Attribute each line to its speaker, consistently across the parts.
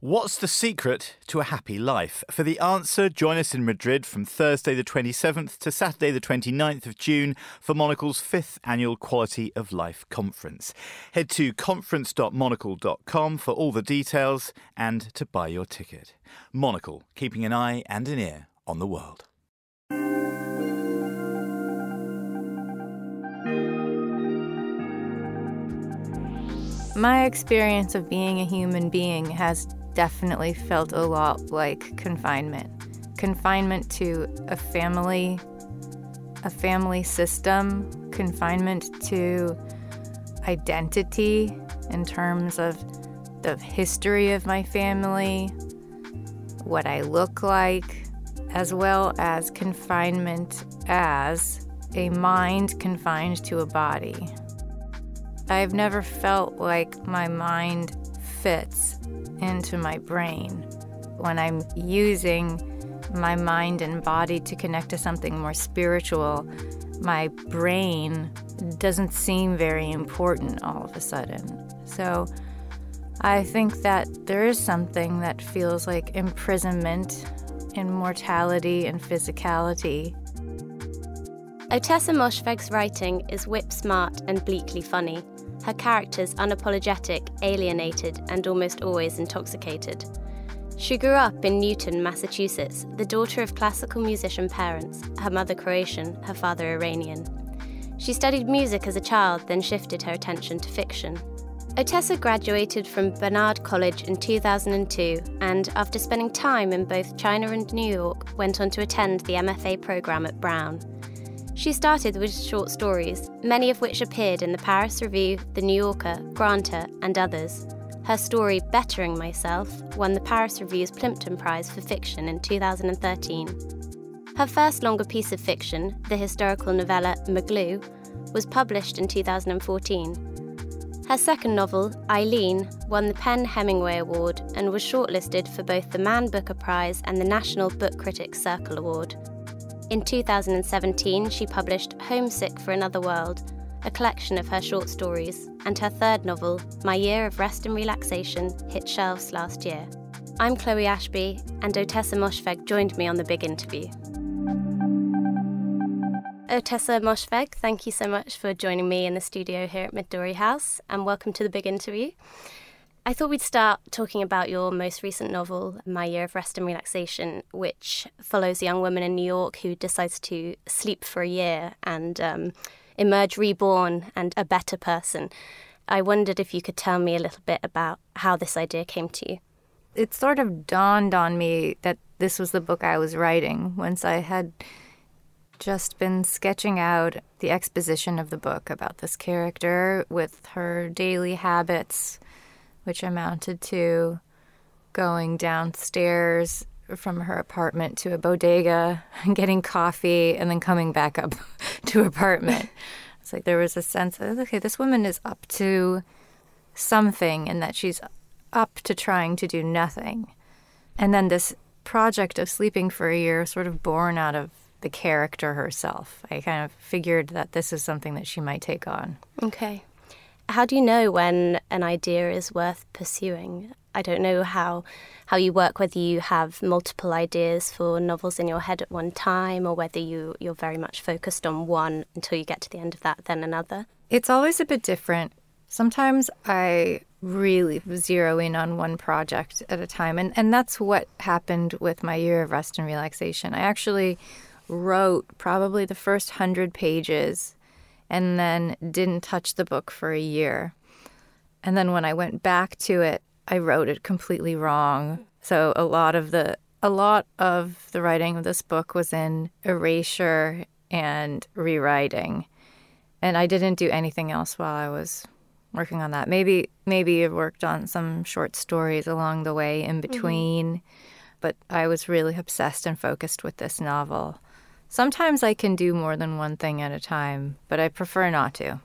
Speaker 1: What's the secret to a happy life? For the answer, join us in Madrid from Thursday the 27th to Saturday the 29th of June for Monocle's fifth annual Quality of Life conference. Head to conference.monocle.com for all the details and to buy your ticket. Monocle, keeping an eye and an ear on the world.
Speaker 2: My experience of being a human being has definitely felt a lot like confinement. Confinement to a family, a family system, confinement to identity in terms of the history of my family, what I look like, as well as confinement as a mind confined to a body. I've never felt like my mind fits into my brain. When I'm using my mind and body to connect to something more spiritual, my brain doesn't seem very important all of a sudden. So I think that there is something that feels like imprisonment in mortality and physicality.
Speaker 3: Ottessa Moshfegh's writing is whip smart and bleakly funny her characters unapologetic, alienated, and almost always intoxicated. She grew up in Newton, Massachusetts, the daughter of classical musician parents, her mother Croatian, her father Iranian. She studied music as a child, then shifted her attention to fiction. Ottessa graduated from Barnard College in 2002 and, after spending time in both China and New York, went on to attend the MFA program at Brown. She started with short stories, many of which appeared in the Paris Review, The New Yorker, Granta, and others. Her story, Bettering Myself, won the Paris Review's Plimpton Prize for Fiction in 2013. Her first longer piece of fiction, the historical novella McGlue, was published in 2014. Her second novel, Eileen, won the PEN Hemingway Award and was shortlisted for both the Man Booker Prize and the National Book Critics Circle Award. In 2017, she published Homesick for Another World, a collection of her short stories, and her third novel, My Year of Rest and Relaxation, hit shelves last year. I'm Chloe Ashby, and Ottessa Moshfegh joined me on the big interview. Ottessa Moshfegh, thank you so much for joining me in the studio here at Midori House, and welcome to the big interview. I thought we'd start talking about your most recent novel, My Year of Rest and Relaxation, which follows a young woman in New York who decides to sleep for a year and um, emerge reborn and a better person. I wondered if you could tell me a little bit about how this idea came to you.
Speaker 2: It sort of dawned on me that this was the book I was writing once I had just been sketching out the exposition of the book about this character with her daily habits which amounted to going downstairs from her apartment to a bodega and getting coffee and then coming back up to apartment. It's like there was a sense of, okay, this woman is up to something and that she's up to trying to do nothing. And then this project of sleeping for a year sort of born out of the character herself. I kind of figured that this is something that she might take on.
Speaker 3: Okay. How do you know when an idea is worth pursuing? I don't know how how you work, whether you have multiple ideas for novels in your head at one time, or whether you you're very much focused on one until you get to the end of that, then another.
Speaker 2: It's always a bit different. Sometimes I really zero in on one project at a time, and and that's what happened with my year of rest and relaxation. I actually wrote probably the first hundred pages and then didn't touch the book for a year. And then when I went back to it, I wrote it completely wrong. So a lot of the a lot of the writing of this book was in erasure and rewriting. And I didn't do anything else while I was working on that. Maybe maybe I worked on some short stories along the way in mm-hmm. between, mm-hmm. but I was really obsessed and focused with this novel. Sometimes I can do more than one thing at a time, but I prefer not to.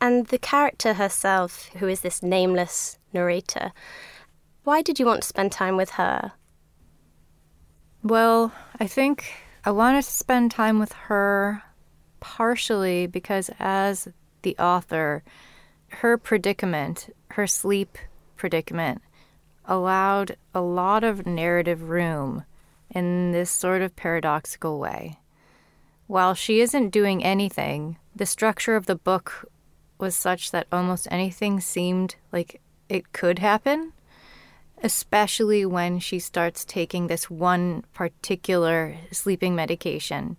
Speaker 3: And the character herself, who is this nameless narrator, why did you want to spend time with her?
Speaker 2: Well, I think I wanted to spend time with her partially because, as the author, her predicament, her sleep predicament, allowed a lot of narrative room in this sort of paradoxical way. While she isn't doing anything, the structure of the book was such that almost anything seemed like it could happen, especially when she starts taking this one particular sleeping medication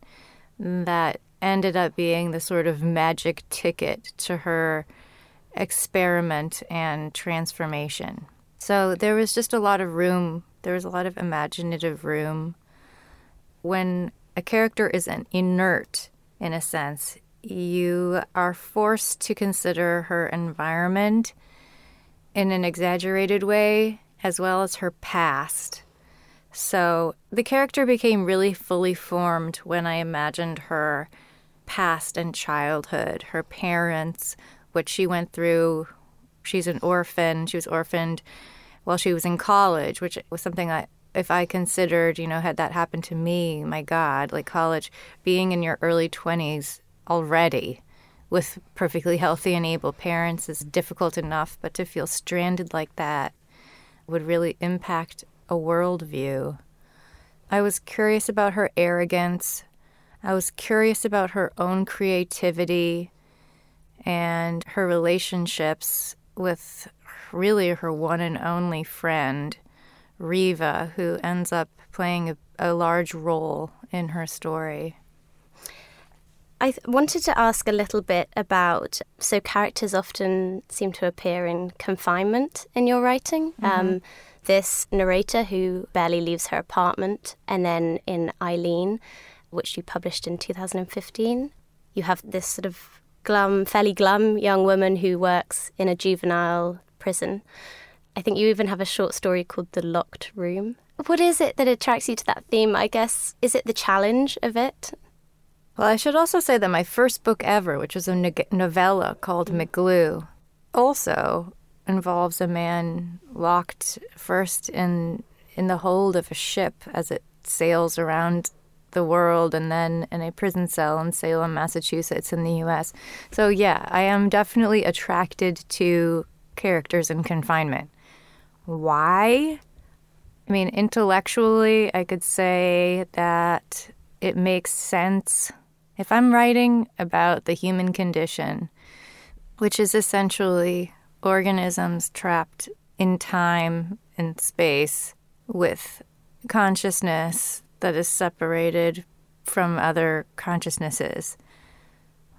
Speaker 2: that ended up being the sort of magic ticket to her experiment and transformation. So there was just a lot of room, there was a lot of imaginative room. When a character is an inert, in a sense, you are forced to consider her environment in an exaggerated way as well as her past. So the character became really fully formed when I imagined her past and childhood, her parents, what she went through. She's an orphan. She was orphaned while she was in college, which was something I, if I considered, you know, had that happened to me, my God, like college, being in your early 20s already with perfectly healthy and able parents is difficult enough, but to feel stranded like that would really impact a worldview. I was curious about her arrogance, I was curious about her own creativity and her relationships with really her one and only friend, Reva, who ends up playing a, a large role in her story.
Speaker 3: I th- wanted to ask a little bit about so characters often seem to appear in confinement in your writing. Mm-hmm. Um, this narrator who barely leaves her apartment, and then in Eileen, which you published in 2015. You have this sort of glum, fairly glum young woman who works in a juvenile prison. I think you even have a short story called The Locked Room. What is it that attracts you to that theme? I guess, is it the challenge of it?
Speaker 2: Well, I should also say that my first book ever, which was a novella called mm. McGlue, also involves a man locked first in in the hold of a ship as it sails around the world and then in a prison cell in Salem, Massachusetts, in the US. So, yeah, I am definitely attracted to characters in confinement. Why? I mean, intellectually, I could say that it makes sense. If I'm writing about the human condition, which is essentially organisms trapped in time and space with consciousness that is separated from other consciousnesses.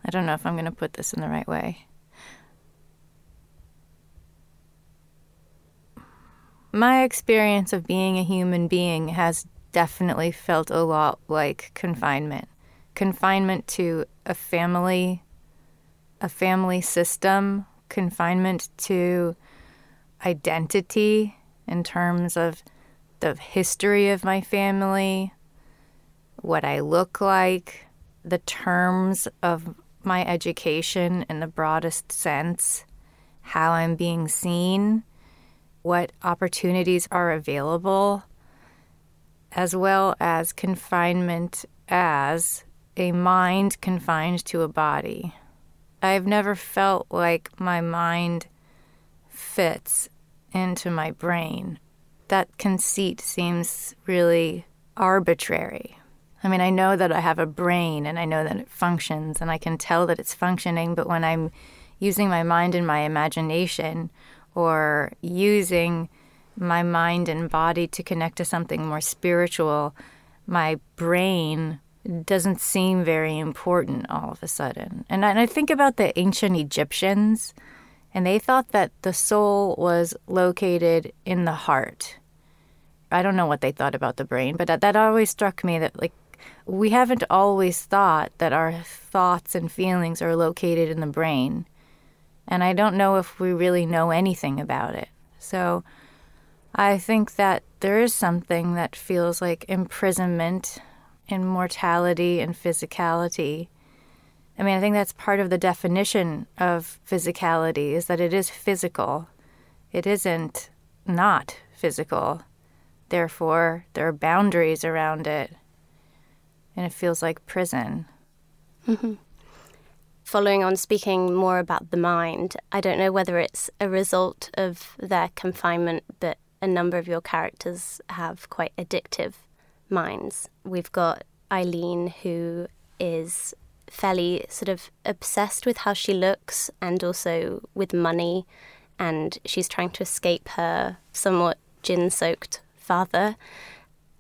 Speaker 2: I don't know if I'm going to put this in the right way. My experience of being a human being has definitely felt a lot like confinement. Confinement to a family, a family system, confinement to identity in terms of the history of my family, what I look like, the terms of my education in the broadest sense, how I'm being seen, what opportunities are available, as well as confinement as a mind confined to a body. I've never felt like my mind fits into my brain that conceit seems really arbitrary. I mean, I know that I have a brain and I know that it functions and I can tell that it's functioning, but when I'm using my mind and my imagination or using my mind and body to connect to something more spiritual, my brain doesn't seem very important all of a sudden. And I, think about the ancient Egyptians, and they thought that the soul was located in the heart. I don't know what they thought about the brain, but that, that always struck me that like we haven't always thought that our thoughts and feelings are located in the brain. And I don't know if we really know anything about it. So I think that there is something that feels like imprisonment in mortality and physicality. I mean, I think that's part of the definition of physicality is that it is physical. It isn't not physical. Therefore, there are boundaries around it, and it feels like prison.
Speaker 3: Mm-hmm. Following on speaking more about the mind, I don't know whether it's a result of their confinement, but a number of your characters have quite addictive minds. We've got Eileen, who is fairly sort of obsessed with how she looks and also with money, and she's trying to escape her somewhat gin soaked father.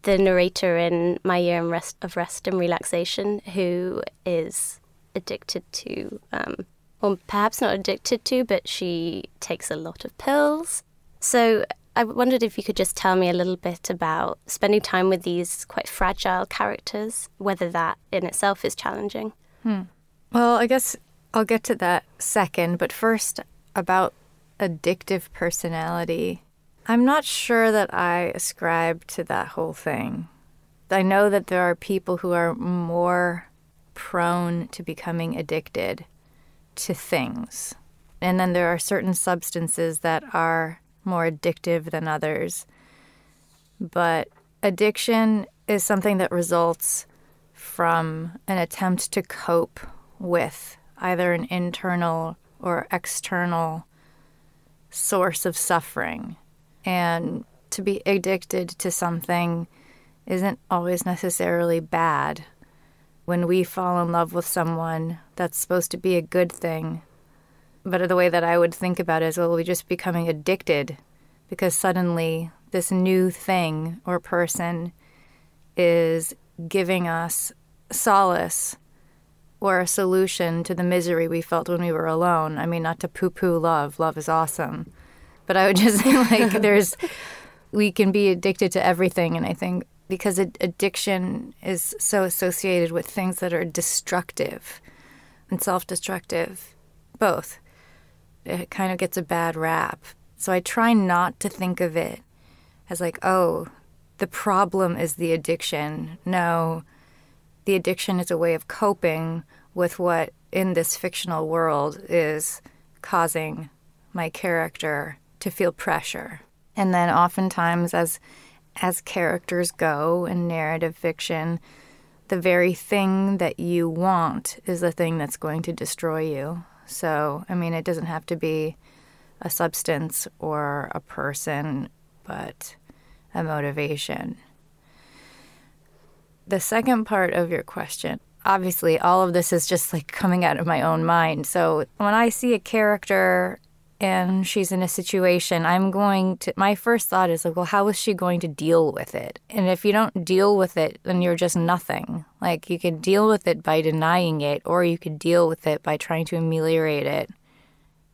Speaker 3: The narrator in My Year of Rest and Relaxation, who is addicted to, um, or perhaps not addicted to, but she takes a lot of pills. So I wondered if you could just tell me a little bit about spending time with these quite fragile characters, whether that in itself is challenging.
Speaker 2: Hmm. Well, I guess I'll get to that second, but first about addictive personality. I'm not sure that I ascribe to that whole thing. I know that there are people who are more prone to becoming addicted to things. And then there are certain substances that are more addictive than others. But addiction is something that results from an attempt to cope with either an internal or external source of suffering. And to be addicted to something isn't always necessarily bad. When we fall in love with someone, that's supposed to be a good thing. But the way that I would think about it is, well, we're just becoming addicted because suddenly this new thing or person is giving us solace or a solution to the misery we felt when we were alone. I mean, not to poo poo love, love is awesome. But I would just say, like, there's, we can be addicted to everything. And I think because addiction is so associated with things that are destructive and self destructive, both, it kind of gets a bad rap. So I try not to think of it as like, oh, the problem is the addiction. No, the addiction is a way of coping with what in this fictional world is causing my character to feel pressure. And then oftentimes as as characters go in narrative fiction, the very thing that you want is the thing that's going to destroy you. So, I mean, it doesn't have to be a substance or a person, but a motivation. The second part of your question obviously, all of this is just like coming out of my own mind. So, when I see a character and she's in a situation, I'm going to, my first thought is like, well, how is she going to deal with it? And if you don't deal with it, then you're just nothing. Like, you can deal with it by denying it, or you could deal with it by trying to ameliorate it.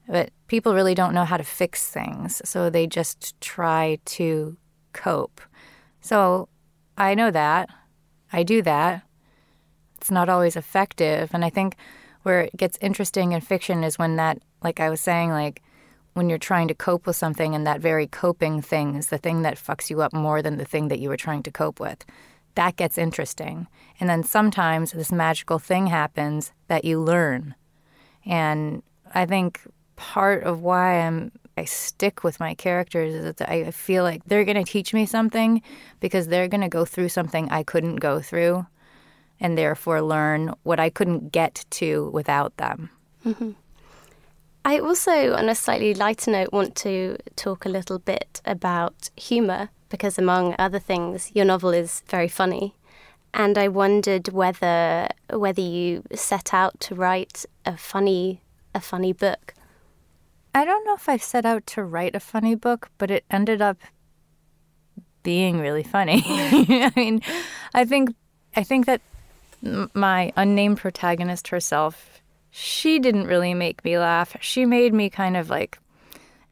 Speaker 2: But people really don't know how to fix things, so they just try to cope. So I know that. I do that. It's not always effective. And I think where it gets interesting in fiction is when that, like I was saying, like, when you're trying to cope with something and that very coping thing is the thing that fucks you up more than the thing that you were trying to cope with. That gets interesting. And then sometimes this magical thing happens that you learn. And I think part of why I'm I stick with my characters is that I feel like they're going to teach me something because they're going to go through something I couldn't go through and therefore learn what I couldn't get to without them.
Speaker 3: Mm-hmm. I also, on a slightly lighter note, want to talk a little bit about humour because, among other things, your novel is very funny. And I wondered whether whether you set out to write a funny a funny book.
Speaker 2: I don't know if I set out to write a funny book, but it ended up being really funny. I mean, I think I think that my unnamed protagonist herself she didn't really make me laugh. She made me kind of like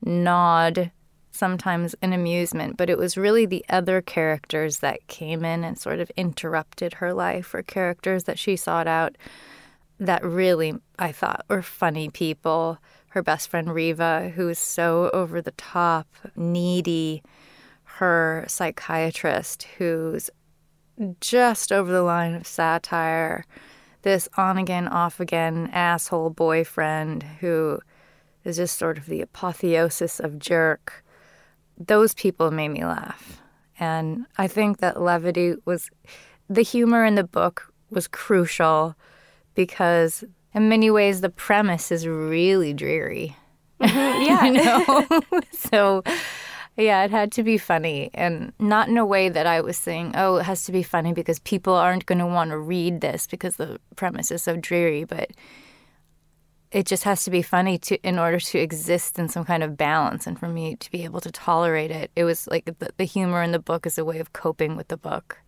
Speaker 2: nod sometimes in amusement, but it was really the other characters that came in and sort of interrupted her life or characters that she sought out that really I thought were funny people. Her best friend Reva, who is so over the top, needy, her psychiatrist, who's just over the line of satire this on again, off again asshole boyfriend who is just sort of the apotheosis of jerk. Those people made me laugh. And I think that levity was the humor in the book was crucial because in many ways the premise is really dreary.
Speaker 3: Mm-hmm. Yeah.
Speaker 2: so Yeah, it had to be funny and not in a way that I was saying, oh, it has to be funny because people aren't going to want to read this because the premise is so dreary, but it just has to be funny to in order to exist in some kind of balance and for me to be able to tolerate it. It was like the, the humor in the book is a way of coping with the book.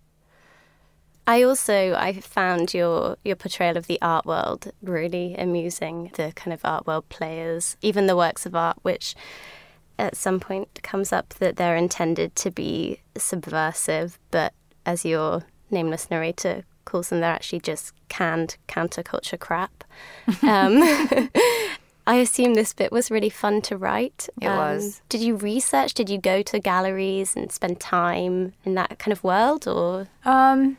Speaker 3: I also I found your your portrayal of the art world really amusing. The kind of art world players, even the works of art, which at some point comes up that they're intended to be subversive, but as your nameless narrator calls them, they're actually just canned counterculture crap. Um, I assume this bit was really fun to write.
Speaker 2: It um, was.
Speaker 3: Did you research? Did you go to galleries and spend time in that kind of world, or?
Speaker 2: Um,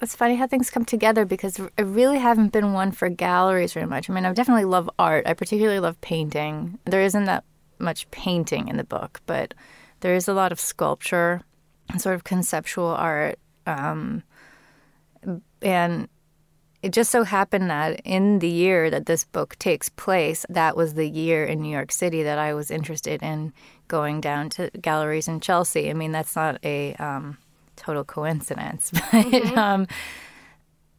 Speaker 2: it's funny how things come together because I really haven't been one for galleries very much. I mean, I definitely love art. I particularly love painting. There isn't that much painting in the book, but there is a lot of sculpture and sort of conceptual art. Um, and it just so happened that in the year that this book takes place, that was the year in New York City that I was interested in going down to galleries in Chelsea. I mean, that's not a um, total coincidence, but mm-hmm.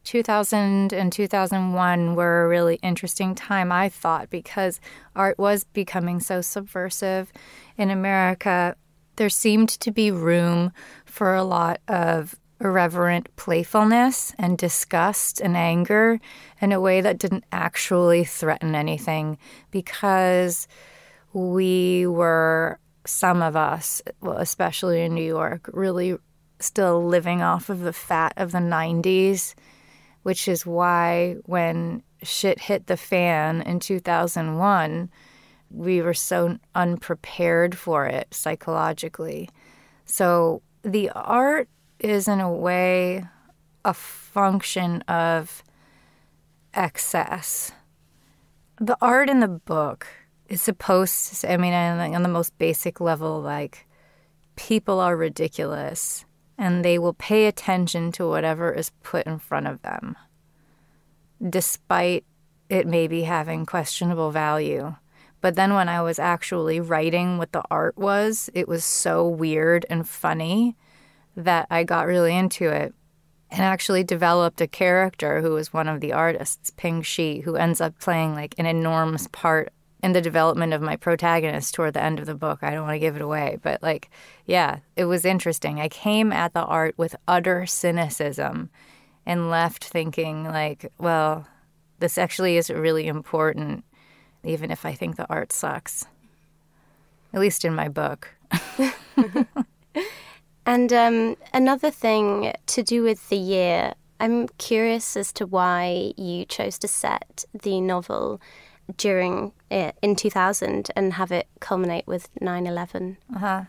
Speaker 2: Um, 2000 and 2001 were a really interesting time, I thought, because art was becoming so subversive in America. There seemed to be room for a lot of irreverent playfulness and disgust and anger in a way that didn't actually threaten anything because we were, some of us, well, especially in New York, really still living off of the fat of the 90s, which is why when shit hit the fan in 2001, we were so unprepared for it psychologically. So the art is, in a way, a function of excess. The art in the book is supposed to, I mean, on the most basic level, like, people are ridiculous and they will pay attention to whatever is put in front of them, despite it maybe having questionable value. But then when I was actually writing what the art was, it was so weird and funny that I got really into it and actually developed a character who was one of the artists, Ping Xi, who ends up playing like an enormous part in the development of my protagonist toward the end of the book. I don't want to give it away, but like, yeah, it was interesting. I came at the art with utter cynicism and left thinking, like, well, this actually is really important, even if I think the art sucks. At least in my book.
Speaker 3: and um, another thing to do with the year, I'm curious as to why you chose to set the novel during it in 2000 and have it culminate with 9/11.
Speaker 2: Uh-huh.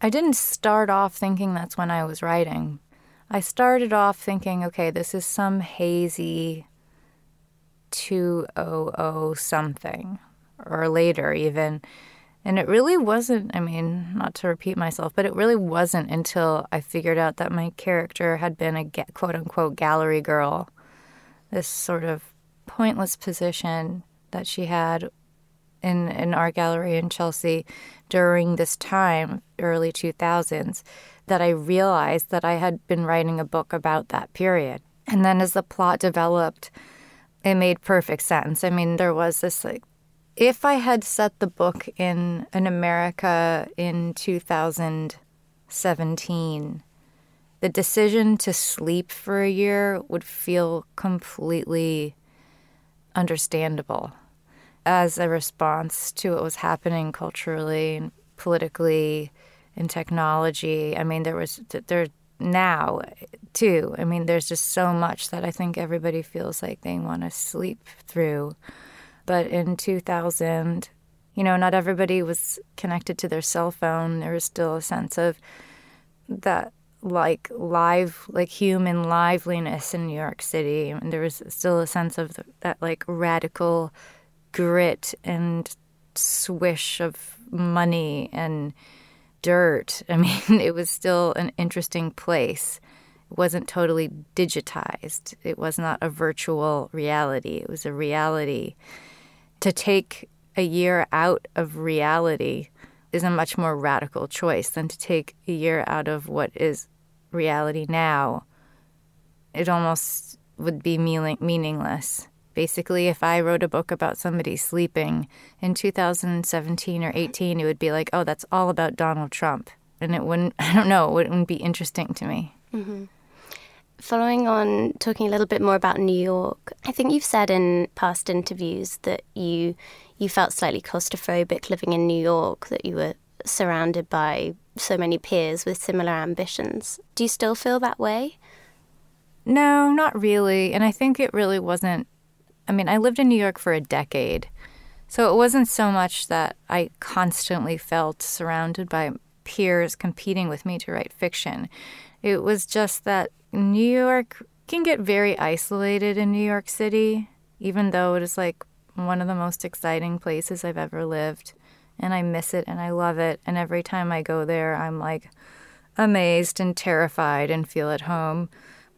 Speaker 2: I didn't start off thinking that's when I was writing. I started off thinking, okay, this is some hazy 200 something or later even. And it really wasn't, I mean, not to repeat myself, but it really wasn't until I figured out that my character had been a quote unquote gallery girl. This sort of pointless position that she had in an art gallery in Chelsea during this time, early 2000s, that I realized that I had been writing a book about that period. And then as the plot developed, it made perfect sense. I mean, there was this like, if I had set the book in an America in 2017, the decision to sleep for a year would feel completely understandable as a response to what was happening culturally and politically and technology. I mean, there was there now too. I mean, there's just so much that I think everybody feels like they want to sleep through. But in 2000, you know, not everybody was connected to their cell phone. There was still a sense of that like live like human liveliness in New York City and there was still a sense of that like radical grit and swish of money and dirt. I mean, it was still an interesting place. It wasn't totally digitized, it was not a virtual reality, it was a reality. To take a year out of reality is a much more radical choice than to take a year out of what is reality now. It almost would be meaning- meaningless. Basically, if I wrote a book about somebody sleeping in 2017 or 18, it would be like, oh, that's all about Donald Trump. And it wouldn't, I don't know, it wouldn't be interesting to me.
Speaker 3: Mm-hmm. Following on, talking a little bit more about New York, I think you've said in past interviews that you you felt slightly claustrophobic living in New York, that you were surrounded by so many peers with similar ambitions. Do you still feel that way?
Speaker 2: No, not really. And I think it really wasn't. I mean, I lived in New York for a decade. So it wasn't so much that I constantly felt surrounded by peers competing with me to write fiction. It was just that New York can get very isolated in New York City, even though it is like one of the most exciting places I've ever lived. And I miss it and I love it. And every time I go there, I'm like amazed and terrified and feel at home.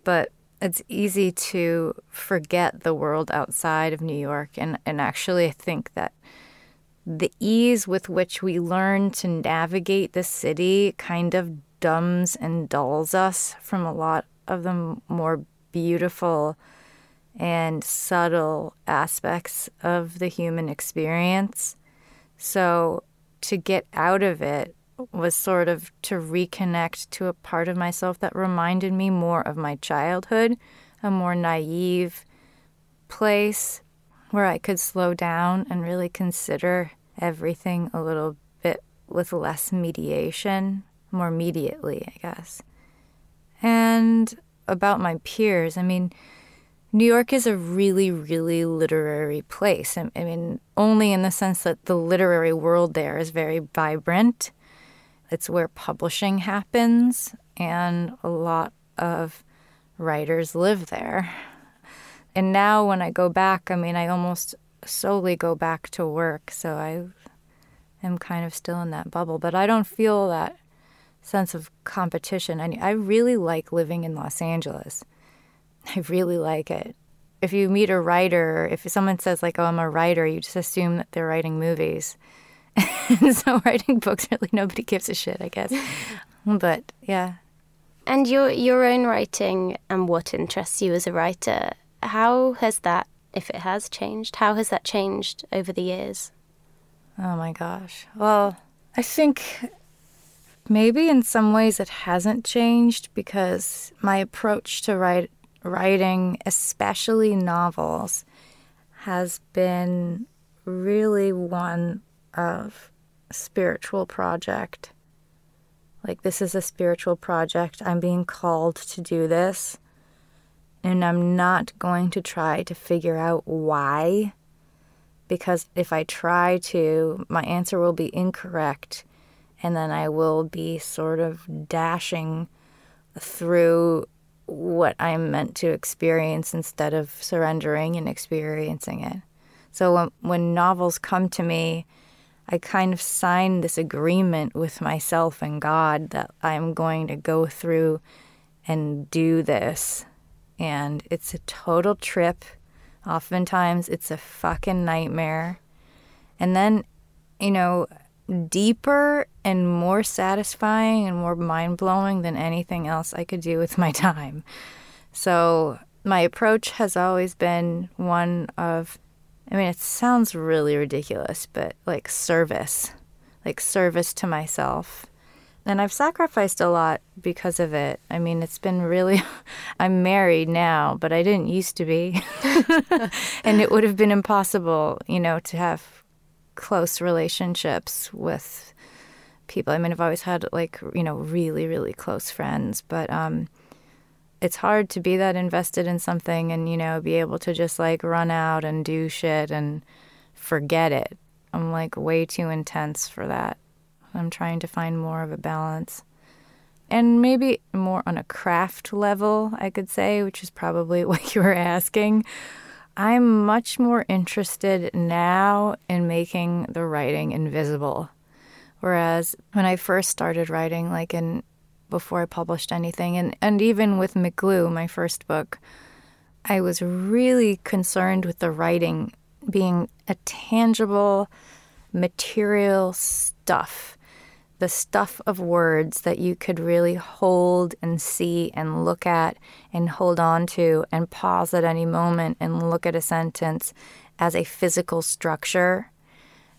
Speaker 2: But it's easy to forget the world outside of New York. And, and actually, I think that the ease with which we learn to navigate the city kind of dumbs and dulls us from a lot of the more beautiful and subtle aspects of the human experience. So to get out of it was sort of to reconnect to a part of myself that reminded me more of my childhood, a more naive place where I could slow down and really consider everything a little bit with less mediation, more immediately, I guess. And about my peers, I mean, New York is a really, really literary place. I mean, only in the sense that the literary world there is very vibrant. It's where publishing happens, and a lot of writers live there. And now, when I go back, I mean, I almost solely go back to work, so I am kind of still in that bubble. But I don't feel that sense of competition. I, I really like living in Los Angeles. I really like it. If you meet a writer, if someone says like, "Oh, I'm a writer," you just assume that they're writing movies. and so writing books really nobody gives a shit, I guess. but yeah.
Speaker 3: And your your own writing and what interests you as a writer, how has that, if it has changed, how has that changed over the years?
Speaker 2: Oh my gosh. Well, I think maybe in some ways it hasn't changed because my approach to write, writing, especially novels, has been really one of spiritual project. Like, this is a spiritual project. I'm being called to do this. And I'm not going to try to figure out why, because if I try to, my answer will be incorrect. And then I will be sort of dashing through what I'm meant to experience instead of surrendering and experiencing it. So when, when novels come to me, I kind of sign this agreement with myself and God that I'm going to go through and do this. And it's a total trip. Oftentimes, it's a fucking nightmare. And then, you know, deeper and more satisfying and more mind blowing than anything else I could do with my time. So, my approach has always been one of I mean, it sounds really ridiculous, but like service, like service to myself. And I've sacrificed a lot because of it. I mean, it's been really, I'm married now, but I didn't used to be. and it would have been impossible, you know, to have close relationships with people. I mean, I've always had like, you know, really, really close friends, but, um, it's hard to be that invested in something and you know be able to just like run out and do shit and forget it. I'm like way too intense for that. I'm trying to find more of a balance. And maybe more on a craft level i could say which is probably what you were asking. I'm much more interested now in making the writing invisible. Whereas when i first started writing like in before I published anything. And, and even with McGlue, my first book, I was really concerned with the writing being a tangible, material stuff the stuff of words that you could really hold and see and look at and hold on to and pause at any moment and look at a sentence as a physical structure.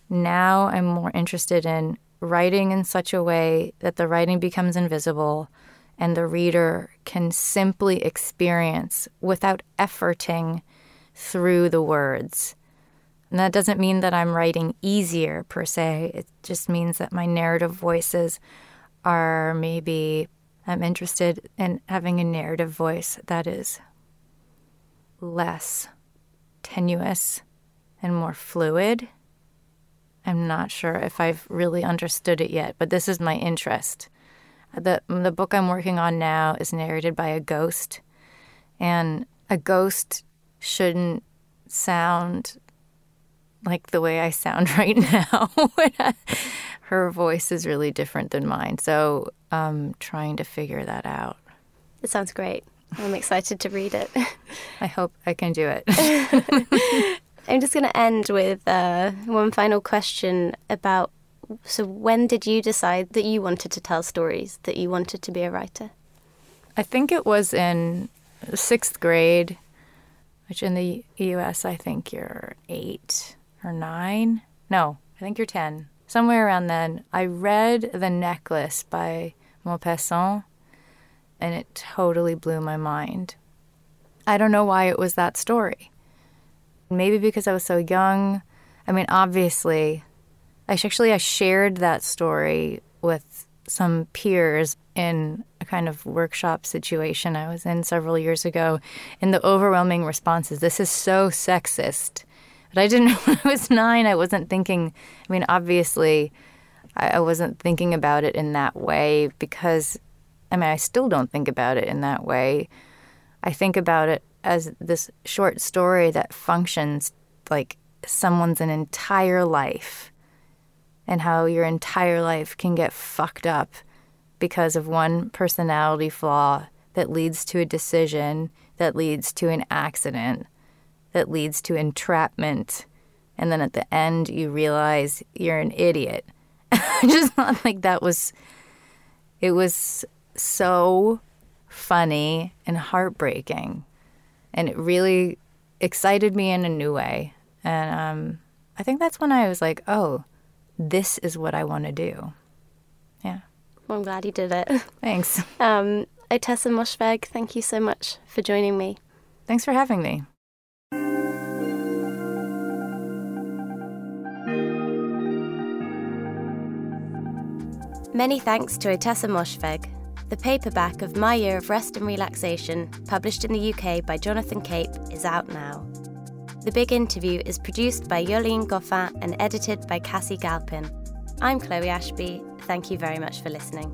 Speaker 2: Now I'm more interested in writing in such a way that the writing becomes invisible and the reader can simply experience without efforting through the words. And that doesn't mean that I'm writing easier per se. It just means that my narrative voices are maybe, I'm interested in having a narrative voice that is less tenuous and more fluid. I'm not sure if I've really understood it yet, but this is my interest. The, the book I'm working on now is narrated by a ghost, and a ghost shouldn't sound like the way I sound right now. Her voice is really different than mine. So I'm trying to figure that out.
Speaker 3: It sounds great. I'm excited to read it.
Speaker 2: I hope I can do it.
Speaker 3: I'm just going to end with uh, one final question about so when did you decide that you wanted to tell stories, that you wanted to be a writer?
Speaker 2: I think it was in sixth grade, which in the US, I think you're eight or nine. No, I think you're 10. Somewhere around then, I read The Necklace by Maupassant, and it totally blew my mind. I don't know why it was that story. Maybe because I was so young. I mean, obviously, I actually I shared that story with some peers in a kind of workshop situation I was in several years ago, and the overwhelming responses this is so sexist. But I didn't, know when I was nine, I wasn't thinking, I mean, obviously, I, I wasn't thinking about it in that way because, I mean, I still don't think about it in that way. I think about it as this short story that functions like someone's an entire life and how your entire life can get fucked up because of one personality flaw that leads to a decision that leads to an accident that leads to entrapment. And then at the end, you realize you're an idiot. I just thought like that was, it was so funny and heartbreaking. And it really excited me in a new way. And um, I think that's when I was like, oh, this is what I want to do. Yeah.
Speaker 3: Well, I'm glad you did it.
Speaker 2: Thanks.
Speaker 3: Um, Ottessa Moshfegh, thank you so much for joining me.
Speaker 2: Thanks for having me.
Speaker 3: Many thanks to Ottessa Moshfegh. The paperback of My Year of Rest and Relaxation, published in the UK by Jonathan Cape, is out now. The Big Interview is produced by Yolene Goffin and edited by Cassie Galpin. I'm Chloe Ashby. Thank you very much for listening.